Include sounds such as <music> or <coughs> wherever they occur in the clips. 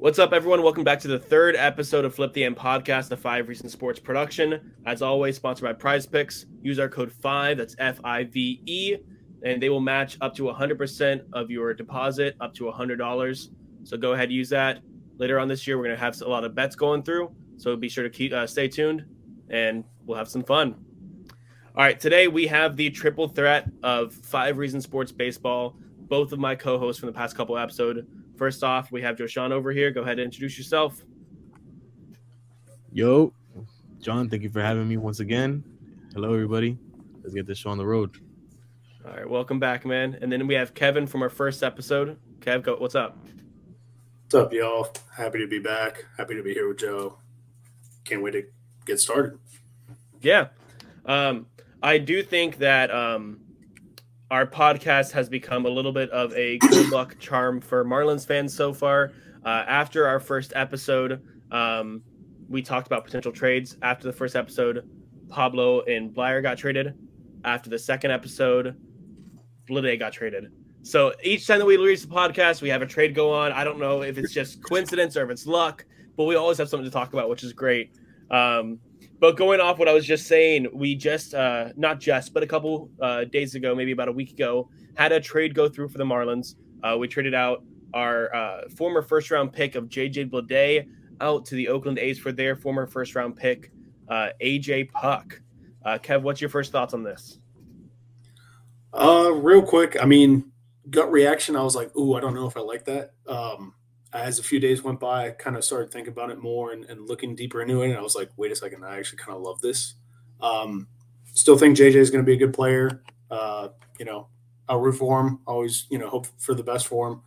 What's up, everyone? Welcome back to the third episode of Flip the M podcast, the Five Reasons Sports production. As always, sponsored by PrizePicks. Use our code FIVE, that's F I V E, and they will match up to 100% of your deposit, up to $100. So go ahead, use that. Later on this year, we're going to have a lot of bets going through. So be sure to keep uh, stay tuned and we'll have some fun. All right, today we have the triple threat of Five Reasons Sports Baseball. Both of my co hosts from the past couple episodes First off, we have Josean over here. Go ahead and introduce yourself. Yo, John, thank you for having me once again. Hello, everybody. Let's get this show on the road. All right, welcome back, man. And then we have Kevin from our first episode. Kev, go, what's up? What's up, y'all? Happy to be back. Happy to be here with Joe. Can't wait to get started. Yeah. Um, I do think that um, our podcast has become a little bit of a good luck charm for Marlins fans so far. Uh, after our first episode, um, we talked about potential trades. After the first episode, Pablo and Bleier got traded. After the second episode, Bleday got traded. So each time that we release the podcast, we have a trade go on. I don't know if it's just coincidence or if it's luck, but we always have something to talk about, which is great. Um, but going off what I was just saying, we just uh, not just, but a couple uh, days ago, maybe about a week ago, had a trade go through for the Marlins. Uh, we traded out our uh, former first round pick of JJ Bleday out to the Oakland A's for their former first round pick, uh, AJ Puk. Uh, Kev, what's your first thoughts on this? Uh, real quick, I mean, gut reaction, I was like, "Ooh, I don't know if I like that." Um, as a few days went by, I kind of started thinking about it more and, and, looking deeper into it. And I was like, wait a second, I actually kind of love this. Um, still think JJ is going to be a good player. Uh, you know, I'll root for him. Always, you know, hope for the best for him.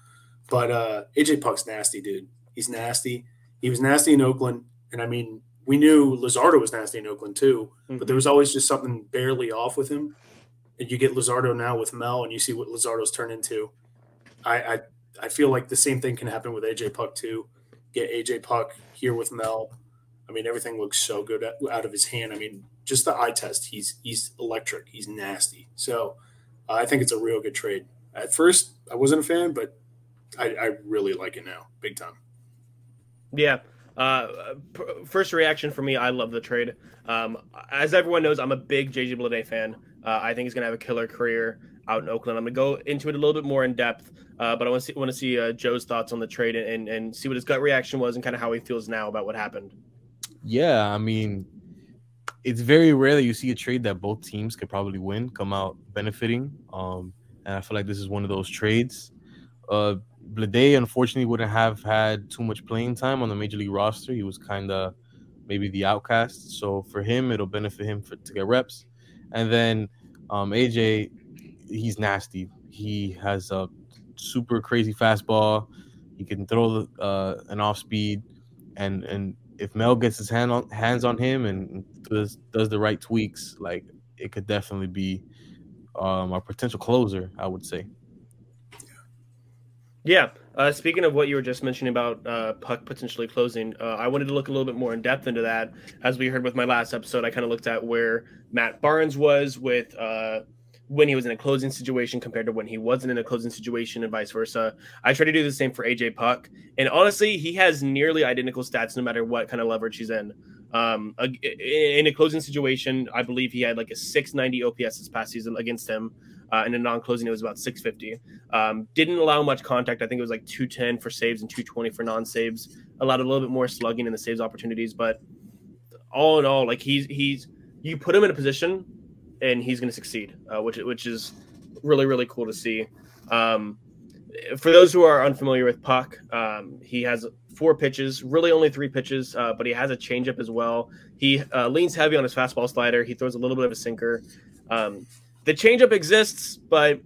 But uh, AJ Puk's nasty, dude. He's nasty. He was nasty in Oakland. And I mean, we knew Luzardo was nasty in Oakland too, mm-hmm. but there was always just something barely off with him. And you get Luzardo now with Mel, and you see what Luzardo's turned into. I, I I feel like the same thing can happen with AJ Puk too. Get AJ Puk here with Mel. I mean, everything looks so good out of his hand. I mean, just the eye test, he's he's electric. He's nasty. So uh, I think it's a real good trade. At first, I wasn't a fan, but I, I really like it now, big time. Yeah. Uh, first reaction for me, I love the trade. Um, as everyone knows, I'm a big JJ Bleday fan. Uh, I think he's going to have a killer career out in Oakland. I'm going to go into it a little bit more in depth, uh, but I want to see, want to see uh, Joe's thoughts on the trade and, and see what his gut reaction was and kind of how he feels now about what happened. Yeah, I mean, it's very rare that you see a trade that both teams could probably win, come out benefiting. Um, and I feel like this is one of those trades. Uh, Bleday unfortunately wouldn't have had too much playing time on the major league roster. He was kind of maybe the outcast. So for him, it'll benefit him for, to get reps. And then um, AJ, he's nasty. He has a super crazy fastball. He can throw uh, an off speed, and and if Mel gets his hand on hands on him and does does the right tweaks, like it could definitely be um, a potential closer. I would say. Yeah. Uh, speaking of what you were just mentioning about uh, Puk potentially closing, uh, I wanted to look a little bit more in depth into that. As we heard with my last episode, I kind of looked at where Matt Barnes was with uh, when he was in a closing situation compared to when he wasn't in a closing situation and vice versa. I try to do the same for AJ Puk. And honestly, he has nearly identical stats no matter what kind of leverage he's in. Um, in a closing situation, I believe he had like a 690 OPS this past season against him. Uh, in a non-closing, it was about 650. Um, didn't allow much contact. I think it was like 210 for saves and 220 for non-saves. Allowed a little bit more slugging in the saves opportunities, but all in all, like he's he's you put him in a position and he's going to succeed, uh, which which is really really cool to see. Um, for those who are unfamiliar with Puk, um, he has four pitches, really only three pitches, uh, but he has a changeup as well. He uh, leans heavy on his fastball slider. He throws a little bit of a sinker. Um, the changeup exists, but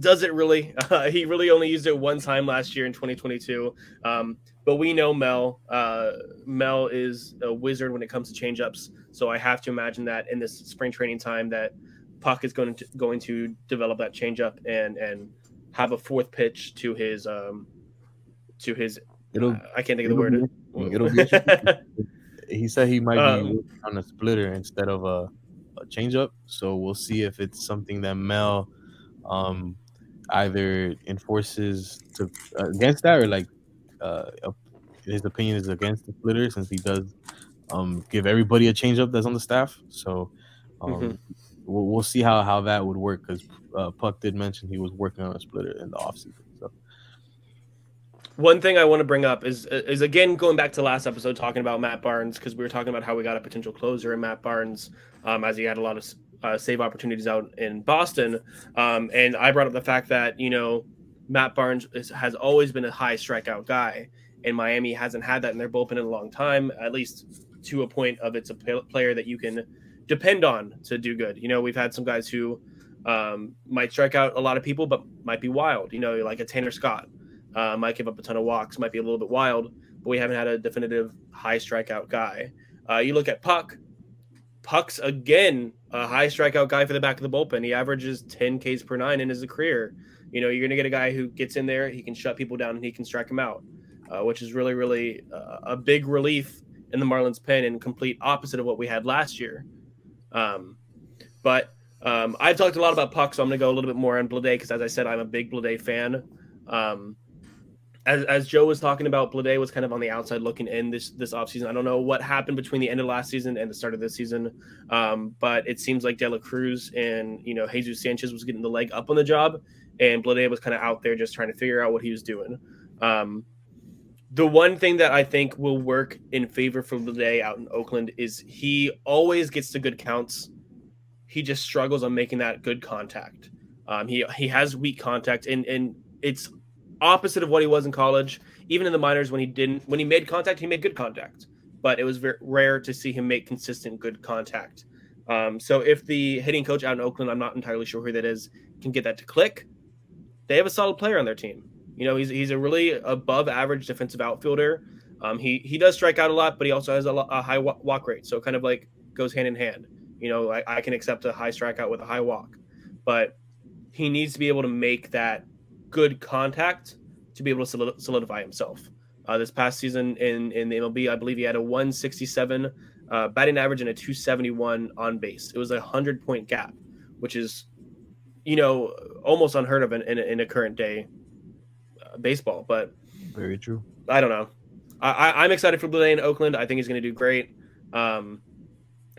does it really? <laughs> Uh, he really only used it one time last year in 2022. Um, but we know Mel. Uh, Mel is a wizard when it comes to changeups. So I have to imagine that in this spring training time, that Puk is going to going to develop that changeup and and have a fourth pitch to his um to his. It'll, uh, I can't think of the word. Be, it'll be. <laughs> he said he might um, be on a splitter instead of a, a changeup. So we'll see if it's something that Mel um either enforces to uh, against that or like uh, his opinion is against the splitter since he does um, give everybody a change up that's on the staff. So um, mm-hmm. we'll, we'll see how, how that would work because uh, Puk did mention he was working on a splitter in the offseason. So. One thing I want to bring up is is again going back to last episode talking about Matt Barnes because we were talking about how we got a potential closer in Matt Barnes um, as he had a lot of uh, save opportunities out in Boston, um, and I brought up the fact that you know Matt Barnes is, has always been a high strikeout guy, and Miami hasn't had that in their bullpen in a long time, at least to a point of it's a player that you can depend on to do good. You know, we've had some guys who um, might strike out a lot of people, but might be wild. You know, like a Tanner Scott, uh, might give up a ton of walks, might be a little bit wild, but we haven't had a definitive high strikeout guy. Uh, you look at Puk. Puk's again a high strikeout guy for the back of the bullpen. He averages 10 Ks per nine in his career. You know, you're going to get a guy who gets in there, he can shut people down, and he can strike them out, uh, which is really, really uh, a big relief in the Marlins pen and complete opposite of what we had last year. Um, but um, I've talked a lot about Puk, so I'm going to go a little bit more on Bleday because, as I said, I'm a big Bleday fan. Um, as, as Joe was talking about, Bleday was kind of on the outside looking in this this offseason. I don't know what happened between the end of last season and the start of this season, um, but it seems like De La Cruz and you know Jesus Sanchez was getting the leg up on the job, and Blade was kind of out there just trying to figure out what he was doing. Um, the one thing that I think will work in favor for Blade out in Oakland is he always gets the good counts. He just struggles on making that good contact. Um, he he has weak contact, and and it's opposite of what he was in college. Even in the minors, when he didn't, when he made contact, he made good contact, but it was very rare to see him make consistent good contact. Um, so if the hitting coach out in Oakland, I'm not entirely sure who that is, can get that to click, they have a solid player on their team. You know, he's he's a really above average defensive outfielder. Um, he he does strike out a lot, but he also has a, a high walk rate, so kind of like goes hand in hand. You know, I, I can accept a high strikeout with a high walk, but he needs to be able to make that good contact to be able to solidify himself. Uh, this past season in in the MLB, I believe he had a 167 uh, batting average and a 271 on base. It was a hundred point gap, which is, you know, almost unheard of in, in, in a current day baseball. But very true. I don't know. I, am excited for Bleday in Oakland. I think he's going to do great. Um,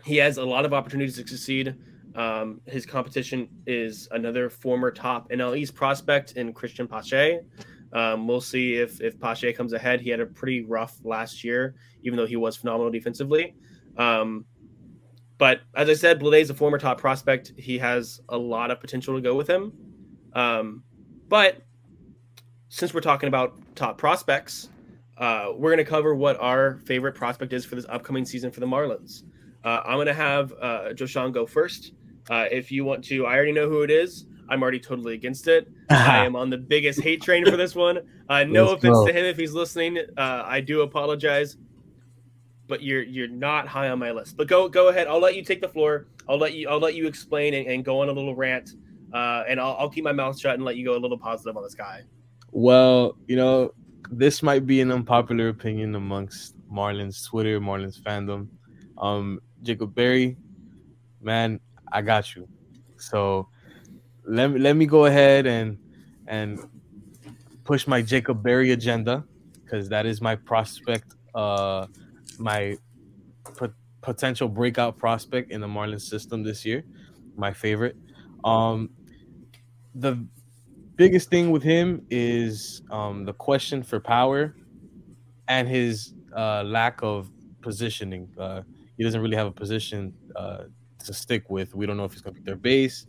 he has a lot of opportunities to succeed. Um, his competition is another former top NL East prospect in Cristian Pache. Um, we'll see if if Pache comes ahead. He had a pretty rough last year, even though he was phenomenal defensively. Um, but as I said, Bleday is a former top prospect. He has a lot of potential to go with him. Um, but since we're talking about top prospects, uh, we're going to cover what our favorite prospect is for this upcoming season for the Marlins. Uh, I'm going to have uh, Josean go first. Uh, if you want to, I already know who it is. I'm already totally against it. <laughs> I am on the biggest hate train for this one. Uh, no offense go. to him if he's listening. Uh, I do apologize, but you're you're not high on my list. But go go ahead. I'll let you take the floor. I'll let you I'll let you explain and, and go on a little rant. Uh, and I'll, I'll keep my mouth shut and let you go a little positive on this guy. Well, you know, this might be an unpopular opinion amongst Marlins Twitter, Marlins fandom. Um, Jacob Berry, man, I got you. So let me let me go ahead and and push my Jacob Berry agenda because that is my prospect, uh, my potential breakout prospect in the Marlins system this year. My favorite. Um, the biggest thing with him is um, the question for power and his uh, lack of positioning. Uh, he doesn't really have a position uh, to stick with. We don't know if he's going to be their base,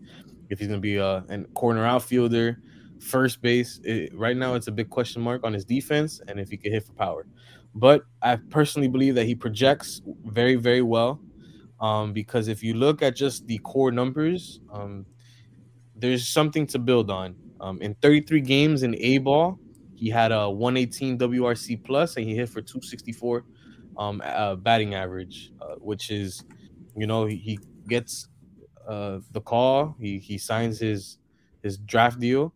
if he's going to be a uh, corner outfielder, first base. It, right now, it's a big question mark on his defense and if he can hit for power. But I personally believe that he projects very, very well. Um, because if you look at just the core numbers, um, there's something to build on. Um, in 33 games in A ball, he had a 118 WRC plus and he hit for 264 um, uh, batting average, uh, which is, you know, he, he gets uh, the call, he he signs his his draft deal,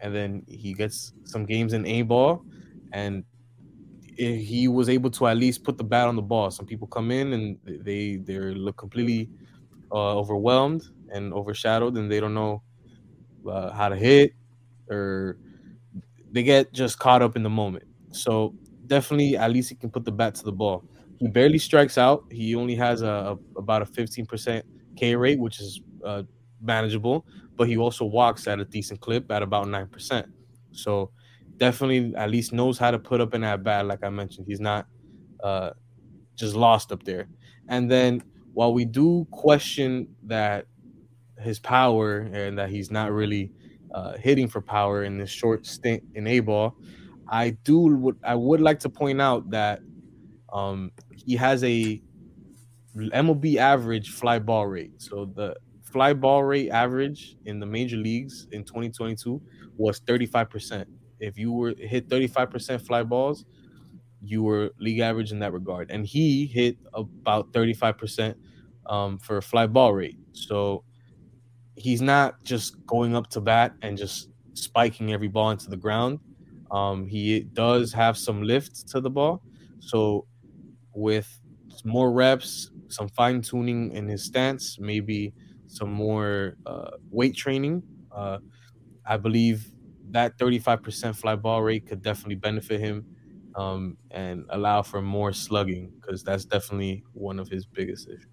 and then he gets some games in A ball, and he was able to at least put the bat on the ball. Some people come in and they they look completely uh, overwhelmed and overshadowed, and they don't know uh, how to hit, or they get just caught up in the moment. So definitely at least he can put the bat to the ball. He barely strikes out. He only has a, a about a 15% K rate, which is uh, manageable, but he also walks at a decent clip at about 9%. So definitely at least knows how to put up an at bat, like I mentioned. He's not uh, just lost up there. And then while we do question that his power and that he's not really uh, hitting for power in this short stint in A ball, I do would I would like to point out that um, he has a MLB average fly ball rate. So the fly ball rate average in the major leagues in 2022 was 35%. If you were hit 35% fly balls, you were league average in that regard. And he hit about 35% um, for a fly ball rate. So he's not just going up to bat and just spiking every ball into the ground. Um, he does have some lift to the ball. So with more reps, some fine tuning in his stance, maybe some more uh, weight training, uh, I believe that 35% fly ball rate could definitely benefit him um, and allow for more slugging because that's definitely one of his biggest issues.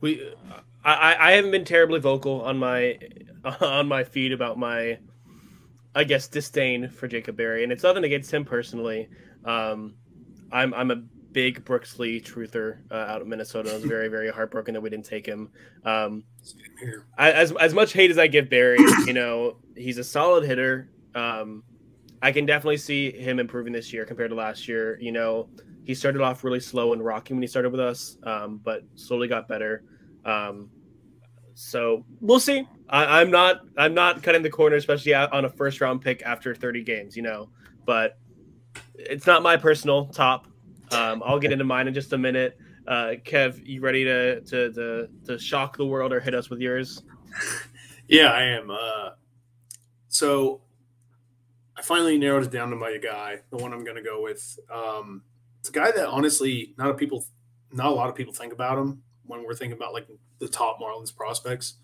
We, I, I haven't been terribly vocal on my <laughs> on my feed about my, I guess, disdain for Jacob Berry, and it's nothing against him personally. Um, I'm I'm a big Brooks Lee truther uh, out of Minnesota. I was very very heartbroken that we didn't take him. Um, I, as as much hate as I give Berry, you know, he's a solid hitter. Um, I can definitely see him improving this year compared to last year. You know, he started off really slow and rocky when he started with us, um, but slowly got better. Um, so we'll see. I, am not I'm not cutting the corner, especially on a first round pick after 30 games. You know, but it's not my personal top. Um, I'll get into mine in just a minute. Uh, Kev, you ready to, to to to shock the world or hit us with yours? <laughs> Yeah, I am. Uh, so I finally narrowed it down to my guy, the one I'm going to go with. Um, it's a guy that honestly, not a people, not a lot of people think about him when we're thinking about like the top Marlins prospects.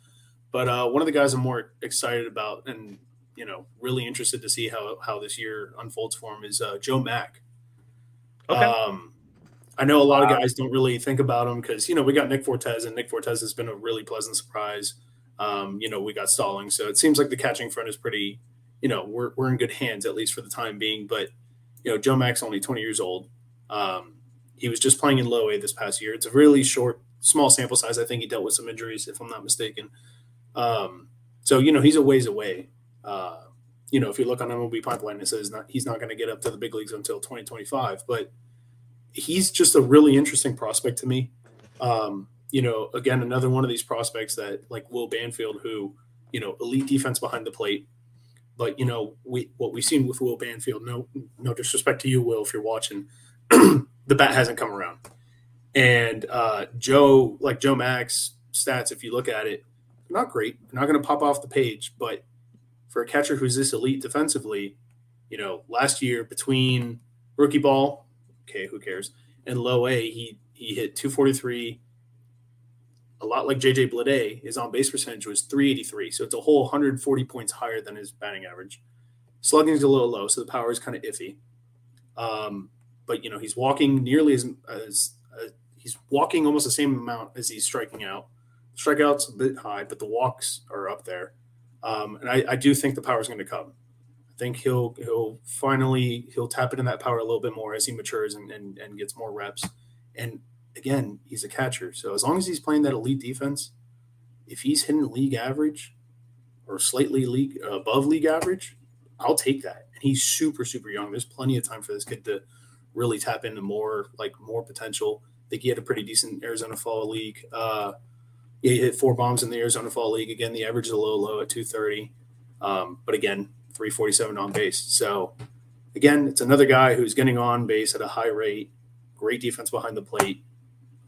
But uh, one of the guys I'm more excited about and you know really interested to see how how this year unfolds for him is uh, Joe Mack. Okay. Um, I know a lot wow. of guys don't really think about him because you know we got Nick Fortes and Nick Fortes has been a really pleasant surprise. Um, you know we got Stallings, so it seems like the catching front is pretty you know, we're, we're in good hands, at least for the time being. But, you know, Joe Mack's only 20 years old. Um, he was just playing in low A this past year. It's a really short, small sample size. I think he dealt with some injuries, if I'm not mistaken. Um, so, you know, he's a ways away. Uh, you know, if you look on MLB pipeline, it says not, he's not going to get up to the big leagues until 2025. But he's just a really interesting prospect to me. Um, you know, again, another one of these prospects that, like Will Banfield, who, you know, elite defense behind the plate, but you know, we what we've seen with Will Banfield. No, no disrespect to you, Will, if you're watching, <clears throat> the bat hasn't come around. And uh, Joe, like Joe Mack's stats, if you look at it, not great. not going to pop off the page, but for a catcher who's this elite defensively, you know, last year between rookie ball, okay, who cares, and low A, he he hit 243, a lot like JJ Bleday, his on base percentage was 383. So it's a whole 140 points higher than his batting average. Slugging is a little low, so the power is kind of iffy. Um, but you know he's walking nearly as, as uh, he's walking almost the same amount as he's striking out. Strikeouts a bit high, but the walks are up there. Um, and I, I, do think the power is going to come. Think he'll he'll finally he'll tap into that power a little bit more as he matures and, and, and gets more reps. And again, he's a catcher. So as long as he's playing that elite defense, if he's hitting league average or slightly league above league average, I'll take that. And he's super, super young. There's plenty of time for this kid to really tap into more, like more potential. I think he had a pretty decent Arizona Fall League. Uh, he hit four bombs in the Arizona Fall League. Again, the average is a little low at 230. Um, but again, 347 on base. So again, it's another guy who's getting on base at a high rate, great defense behind the plate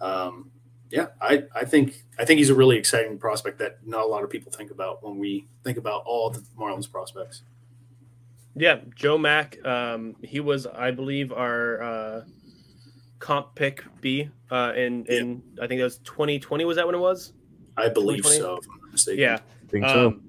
um, yeah, I, I think I think he's a really exciting prospect that not a lot of people think about when we think about all the Marlins prospects. Yeah, Joe Mack. Um, he was, I believe, our uh, comp pick B uh, in in I think it was 2020. Was that when it was? I believe so. If I'm not mistaken. Yeah, I think so. Um,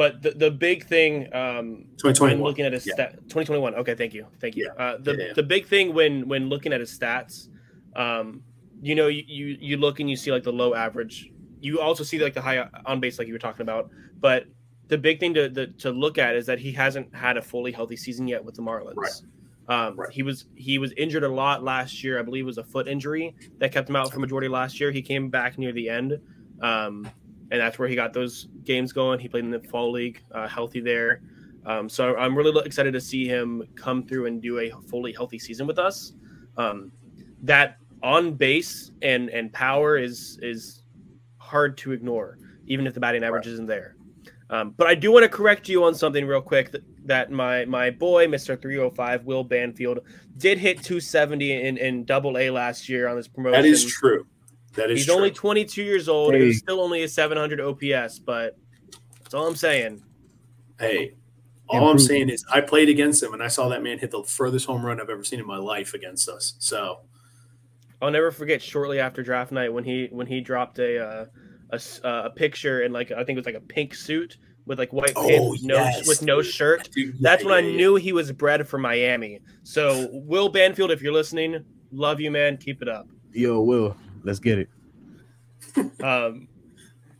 but the, the big thing um, 2021. when looking at his Yeah. stat 2021 okay thank you thank you Yeah. uh, the, yeah. the big thing when when looking at his stats um, you know you, you you look and you see like the low average you also see like the high on base like you were talking about but the big thing to, the, to look at is that he hasn't had a fully healthy season yet with the marlins Right. Um, Right. he was he was injured a lot last year i believe it was a foot injury that kept him out for majority last year he came back near the end um, and that's where he got those games going. He played in the fall league, uh, healthy there. Um, so I'm really excited to see him come through and do a fully healthy season with us. Um, that on base and and power is is hard to ignore, even if the batting average isn't there. Um, but I do want to correct you on something real quick that, that my my boy, Mr. 305, Will Banfield, did hit 270 in, in double A last year on this promotion. That is true. That is He's true. only 22 years old. Hey. He's still only a 700 OPS, but that's all I'm saying. Hey, all I'm saying is I played against him and I saw that man hit the furthest home run I've ever seen in my life against us. So I'll never forget shortly after draft night when he when he dropped a uh, a, s- uh, a picture in like I think it was like a pink suit with like white Oh, pants with no yes, with no shirt. dude, That's yeah, when I yeah, yeah. knew he was bred for Miami. So Will Banfield, if you're listening, love you, man. Keep it up. Yo, Will, let's get it. Um,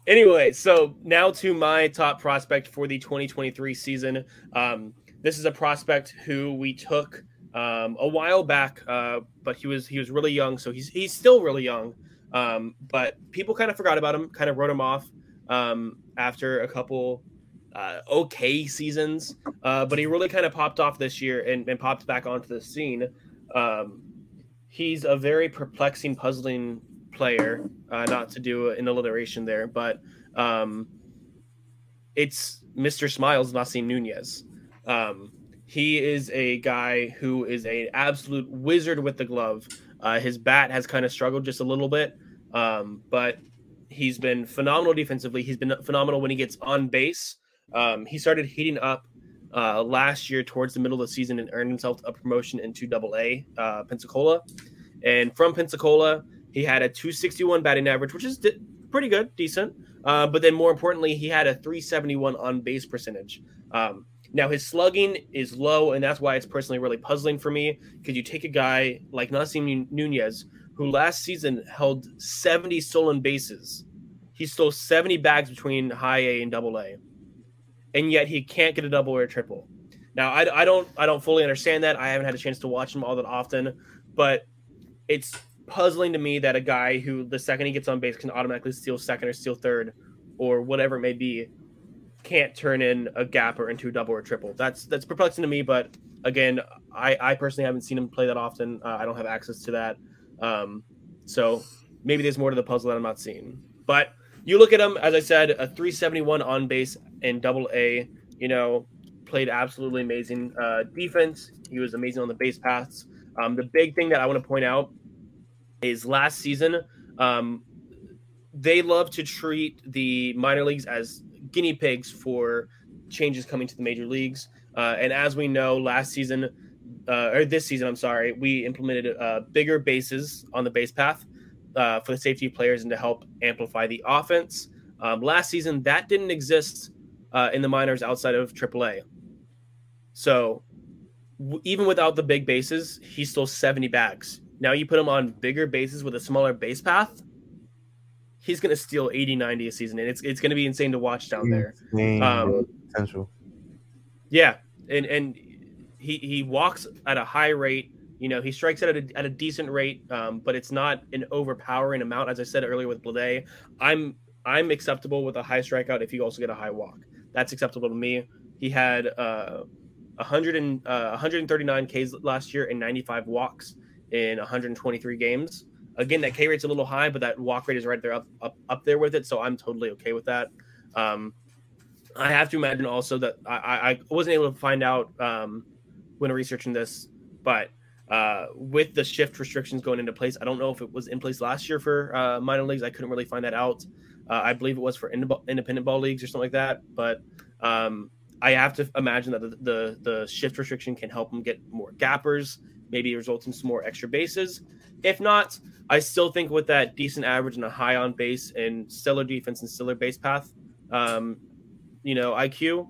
anyway, so now to my top prospect for the 2023 season. Um, this is a prospect who we took um, a while back, uh, but he was he was really young, so he's he's still really young. Um, but people kind of forgot about him, kind of wrote him off um, after a couple uh, okay seasons. Uh, but he really kind of popped off this year and, and popped back onto the scene. Um, he's a very perplexing, puzzling player. Uh, not to do an alliteration there, but um, it's Mr. Smiles, Nasim Nunez. Um, he is a guy who is an absolute wizard with the glove. Uh, his bat has kind of struggled just a little bit, um, but he's been phenomenal defensively. He's been phenomenal when he gets on base. Um, he started heating up uh, last year towards the middle of the season and earned himself a promotion into Double A, uh, Pensacola. And from Pensacola, he had a 261 batting average, which is di- pretty good, decent. Uh, but then more importantly, he had a 371 on base percentage. Um, now his slugging is low, and that's why it's personally really puzzling for me. Because you take a guy like Nasim Nunez, who last season held 70 stolen bases. He stole 70 bags between high A and double A, and yet he can't get a double or a triple. Now I, I don't I don't fully understand that. I haven't had a chance to watch him all that often, but it's puzzling to me that a guy who the second he gets on base can automatically steal second or steal third or whatever it may be can't turn in a gap or into a double or triple. That's that's perplexing to me. But again, I I personally haven't seen him play that often. Uh, I don't have access to that. Um, so maybe there's more to the puzzle that I'm not seeing. But you look at him, as I said, a 371 on base in double A. You know, played absolutely amazing uh, defense. He was amazing on the base paths. Um, the big thing that I want to point out is last season, um, they love to treat the minor leagues as guinea pigs for changes coming to the major leagues. Uh, and as we know, last season, uh, or this season, I'm sorry, we implemented uh, bigger bases on the base path uh, for the safety of players and to help amplify the offense. Um, last season, that didn't exist uh, in the minors outside of AAA. So w- even without the big bases, he stole 70 bags. Now you put him on bigger bases with a smaller base path, he's going to steal 80, 90 a season. And it's, it's going to be insane to watch down there. Um, potential. Yeah, and and he he walks at a high rate. You know, he strikes at a at a decent rate, um, but it's not an overpowering amount. As I said earlier with Blade, I'm I'm acceptable with a high strikeout if you also get a high walk. That's acceptable to me. He had uh, 100 and uh, 139 Ks last year and 95 walks in 123 games. Again, that K rate's a little high, but that walk rate is right there up up, up there with it. So I'm totally okay with that. Um, I have to imagine also that I, I- wasn't able to find out um, when researching this, but uh, with the shift restrictions going into place, I don't know if it was in place last year for uh, minor leagues. I couldn't really find that out. Uh, I believe it was for ind- independent ball leagues or something like that. But um, I have to imagine that the, the the shift restriction can help them get more gappers, maybe results in some more extra bases. If not, I still think with that decent average and a high on base and stellar defense and stellar base path, um, you know IQ,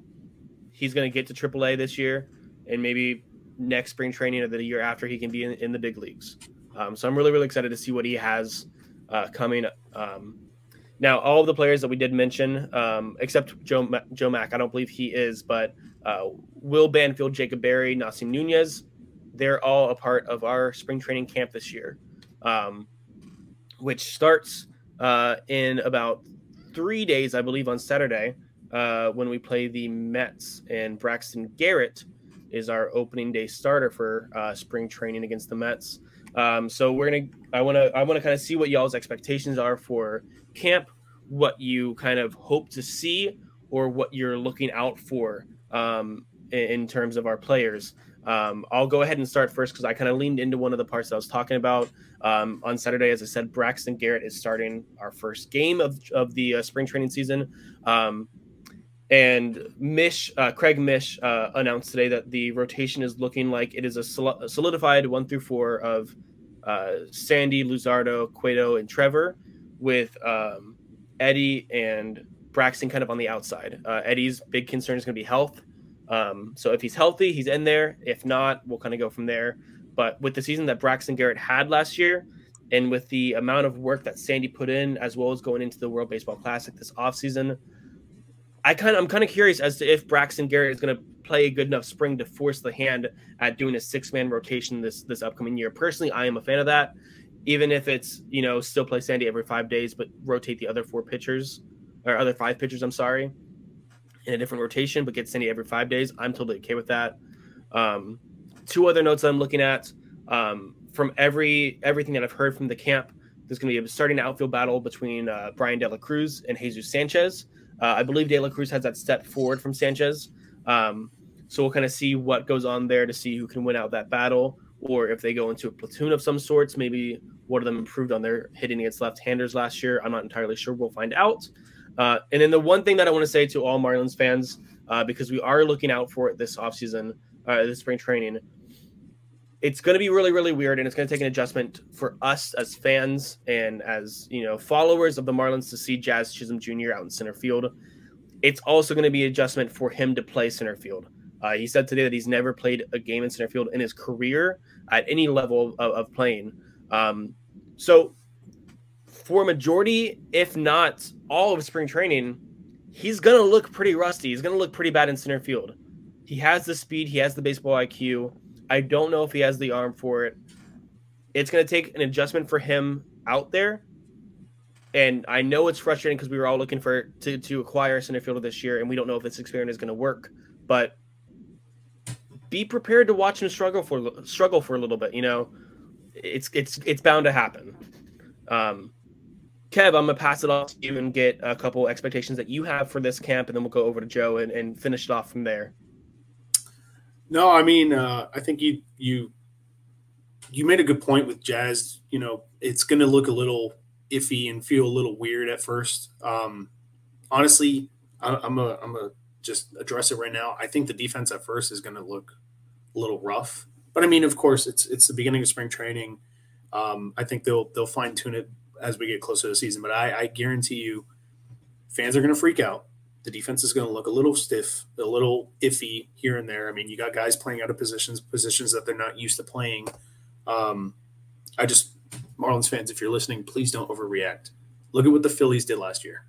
he's going to get to AAA this year, and maybe next spring training or the year after he can be in, in the big leagues. Um, so I'm really really excited to see what he has uh, coming. Um, now, all of the players that we did mention, um, except Joe Joe Mack, I don't believe he is, but uh, Will Banfield, Jacob Berry, Nasim Nunez, they're all a part of our spring training camp this year, um, which starts uh, in about three days, I believe, on Saturday uh, when we play the Mets. And Braxton Garrett is our opening day starter for uh, spring training against the Mets. Um, so we're gonna, I want to, I want to kind of see what y'all's expectations are for camp, what you kind of hope to see, or what you're looking out for um, in, in terms of our players. Um, I'll go ahead and start first because I kind of leaned into one of the parts I was talking about um, on Saturday. As I said, Braxton Garrett is starting our first game of, of the uh, spring training season. Um, and Mish, uh, Craig Mish, uh, announced today that the rotation is looking like it is a, solidified one through four of uh, Sandy, Luzardo, Cueto, and Trevor, with um, Eddie and Braxton kind of on the outside. Uh, Eddie's big concern is going to be health. Um, so if he's healthy, he's in there. If not, we'll kind of go from there. But with the season that Braxton Garrett had last year, and with the amount of work that Sandy put in, as well as going into the World Baseball Classic this offseason, I kind of I'm kind of curious as to if Braxton Garrett is going to play a good enough spring to force the hand at doing a six man rotation this this upcoming year. Personally, I am a fan of that, even if it's you know still play Sandy every five days, but rotate the other four pitchers or other five pitchers. I'm sorry in a different rotation, but get Sandy every five days. I'm totally okay with that. Um, two other notes I'm looking at um, from every everything that I've heard from the camp. There's going to be a starting outfield battle between uh, Bryan De La Cruz and Jesus Sanchez. Uh, I believe De La Cruz has that step forward from Sanchez. Um, so we'll kind of see what goes on there to see who can win out that battle, or if they go into a platoon of some sorts. Maybe one of them improved on their hitting against left-handers last year. I'm not entirely sure. We'll find out. Uh, and then the one thing that I want to say to all Marlins fans, uh, because we are looking out for it this offseason, uh, this spring training, it's going to be really, really weird, and it's going to take an adjustment for us as fans and as you know followers of the Marlins to see Jazz Chisholm Jr. out in center field. It's also going to be adjustment for him to play center field. Uh, he said today that he's never played a game in center field in his career at any level of, of playing. Um, so for a majority, if not all of spring training, he's going to look pretty rusty. He's going to look pretty bad in center field. He has the speed, he has the baseball IQ. I don't know if he has the arm for it. It's going to take an adjustment for him out there. And I know it's frustrating because we were all looking for to, to acquire a center fielder this year, and we don't know if this experiment is going to work. But be prepared to watch him struggle for struggle for a little bit. You know, it's it's it's bound to happen. Um, Kev, I'm gonna pass it off to you and get a couple expectations that you have for this camp, and then we'll go over to Joe and, and finish it off from there. No, I mean, uh, I think you you you made a good point with Jazz. You know, it's gonna look a little iffy and feel a little weird at first. Um, honestly, I, I'm a I'm a just address it right now. I think the defense at first is gonna look a little rough, but I mean, of course, it's it's the beginning of spring training. Um, I think they'll they'll fine tune it as we get closer to the season. But I, I guarantee you, fans are going to freak out. The defense is going to look a little stiff, a little iffy here and there. I mean, you got guys playing out of positions, positions that they're not used to playing. Um, I just, Marlins fans, if you're listening, please don't overreact. Look at what the Phillies did last year.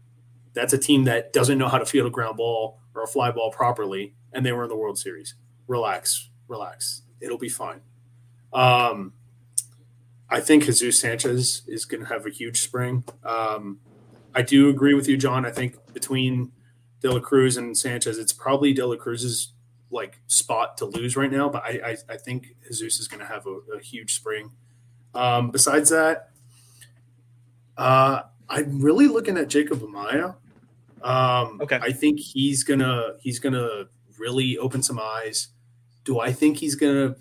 That's a team that doesn't know how to field a ground ball or a fly ball properly, and they were in the World Series. Relax, relax. It'll be fine. Um, I think Jesus Sanchez is going to have a huge spring. Um, I do agree with you, John. I think between De La Cruz and Sanchez, it's probably De La Cruz's like spot to lose right now. But I, I, I think Jesus is going to have a, a, huge spring. Um, besides that, uh, I'm really looking at Jacob Amaya. Um, okay, I think he's gonna he's gonna really open some eyes. Do I think he's gonna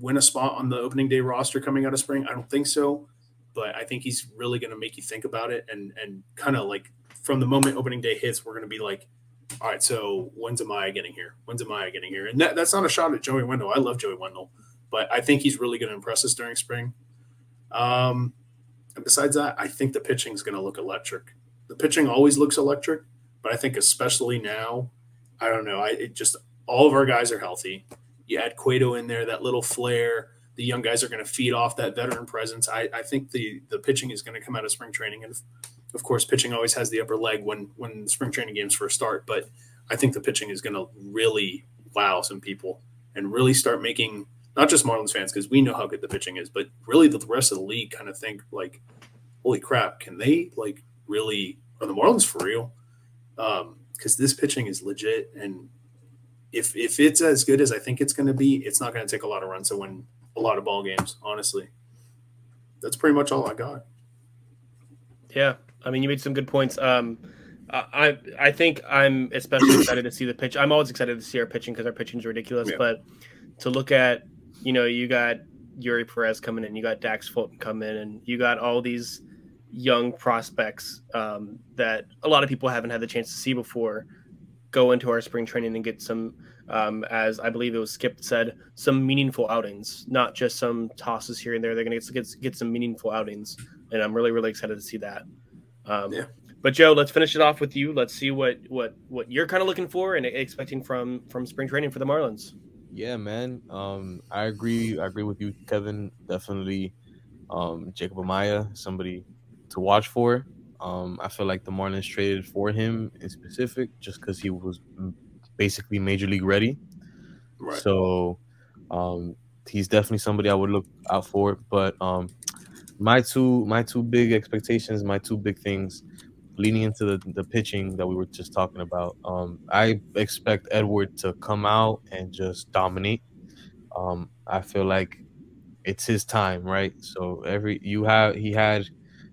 win a spot on the opening day roster coming out of spring? I don't think so, but I think he's really going to make you think about it and and kind of like from the moment opening day hits, we're going to be like, all right, so when's Amaya getting here? When's Amaya getting here? And that, that's not a shot at Joey Wendle. I love Joey Wendle, but I think he's really going to impress us during spring. Um, and besides that, I think the pitching is going to look electric. The pitching always looks electric, but I think especially now I don't know. I it just all of our guys are healthy. You add Cueto in there, that little flair. The young guys are going to feed off that veteran presence. I, I think the the pitching is going to come out of spring training, and of course, pitching always has the upper leg when when spring training games first start. But I think the pitching is going to really wow some people and really start making not just Marlins fans because we know how good the pitching is, but really the rest of the league kind of think like, holy crap, can they like really are the Marlins for real? Because um, this pitching is legit, and if if it's as good as I think it's going to be, it's not going to take a lot of runs to win a lot of ball games. Honestly, that's pretty much all I got. Yeah, I mean, you made some good points. Um, I I think I'm especially <coughs> excited to see the pitch. I'm always excited to see our pitching because our pitching is ridiculous. Yeah. But to look at, you know, you got Eury Perez coming in, you got Dax Fulton coming in, and you got all these young prospects um, that a lot of people haven't had the chance to see before go into our spring training and get some, um, as I believe it was Skip said, some meaningful outings, not just some tosses here and there. They're going to get, get some meaningful outings, and I'm really really excited to see that. Um, yeah. But Joe, let's finish it off with you. Let's see what what what you're kind of looking for and expecting from from spring training for the Marlins. Yeah, man. Um, I agree. I agree with you, Kevin. Definitely, um, Jacob Amaya, somebody to watch for. Um, I feel like the Marlins traded for him in specific just because he was basically major league ready. Right. So um, he's definitely somebody I would look out for. But um, my two my two big expectations, my two big things leading into the, the pitching that we were just talking about. Um, I expect Edward to come out and just dominate. Um, I feel like it's his time, right? So every you have he had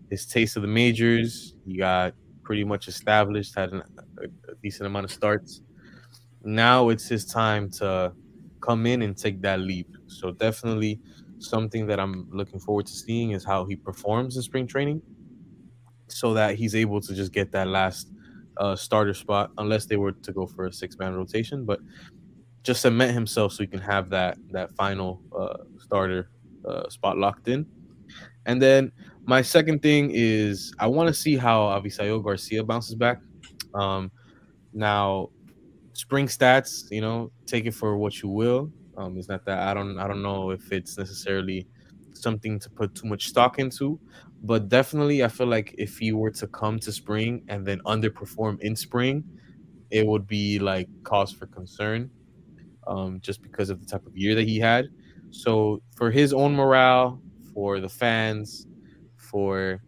his taste of the majors. He got pretty much established, had an, a, a decent amount of starts. Now it's his time to come in and take that leap. So definitely something that I'm looking forward to seeing is how he performs in spring training, so that he's able to just get that last uh, starter spot, unless they were to go for a six man rotation. But just cement himself so he can have that that final uh, starter uh, spot locked in. And then my second thing is I want to see how Avisail Garcia bounces back. Um, now, spring stats, you know, take it for what you will. Um, it's not that I don't I don't know if it's necessarily something to put too much stock into, but definitely I feel like if he were to come to spring and then underperform in spring, it would be like cause for concern, um, just because of the type of year that he had. So for his own morale, for the fans, for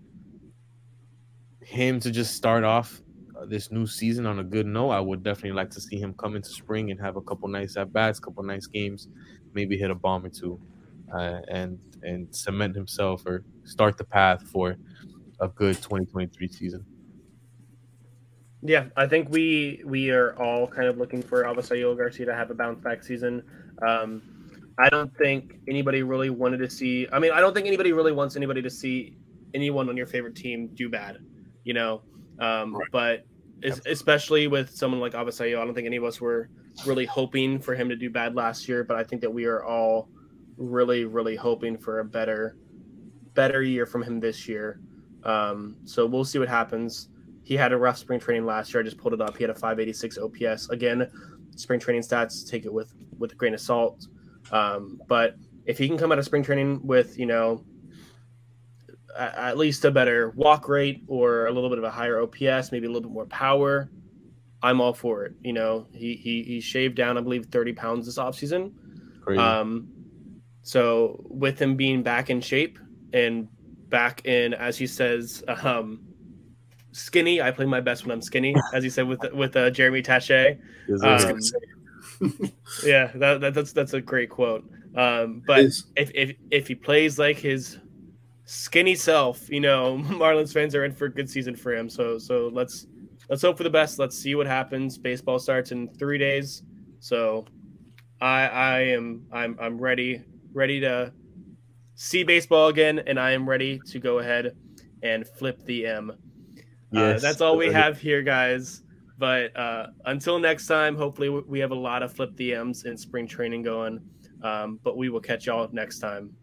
him to just start off this new season on a good note, I would definitely like to see him come into spring and have a couple nice at bats, couple nice games, maybe hit a bomb or two, uh, and and cement himself or start the path for a good 2023 season. Yeah, I think we we are all kind of looking for Avisail Garcia to have a bounce back season. Um, I don't think anybody really wanted to see. I mean, I don't think anybody really wants anybody to see anyone on your favorite team do bad, you know. Um, right. But especially with someone like Avisail, I don't think any of us were really hoping for him to do bad last year. But I think that we are all really, really hoping for a better, better year from him this year. Um, so we'll see what happens. He had a rough spring training last year. I just pulled it up. He had a 586 OPS. Again, spring training stats take it with with a grain of salt. Um, but if he can come out of spring training with you know at least a better walk rate or a little bit of a higher OPS, maybe a little bit more power, I'm all for it. You know, he he, he shaved down, I believe, 30 pounds this offseason. Crazy. Um, so with him being back in shape and back in, as he says, um, skinny. I play my best when I'm skinny, as he said with with uh, Jeremy Taché. Um, <laughs> yeah, that, that, that's that's a great quote. Um, but if, if if he plays like his skinny self, you know, <laughs> Marlins fans are in for a good season for him. So so let's let's hope for the best. Let's see what happens. Baseball starts in three days, so I I am I'm I'm ready ready to see baseball again, and I am ready to go ahead and flip the M. Uh, yes, uh, that's all we have here, guys. But uh, until next time, hopefully we have a lot of flip the M's in spring training going. Um, but we will catch y'all next time.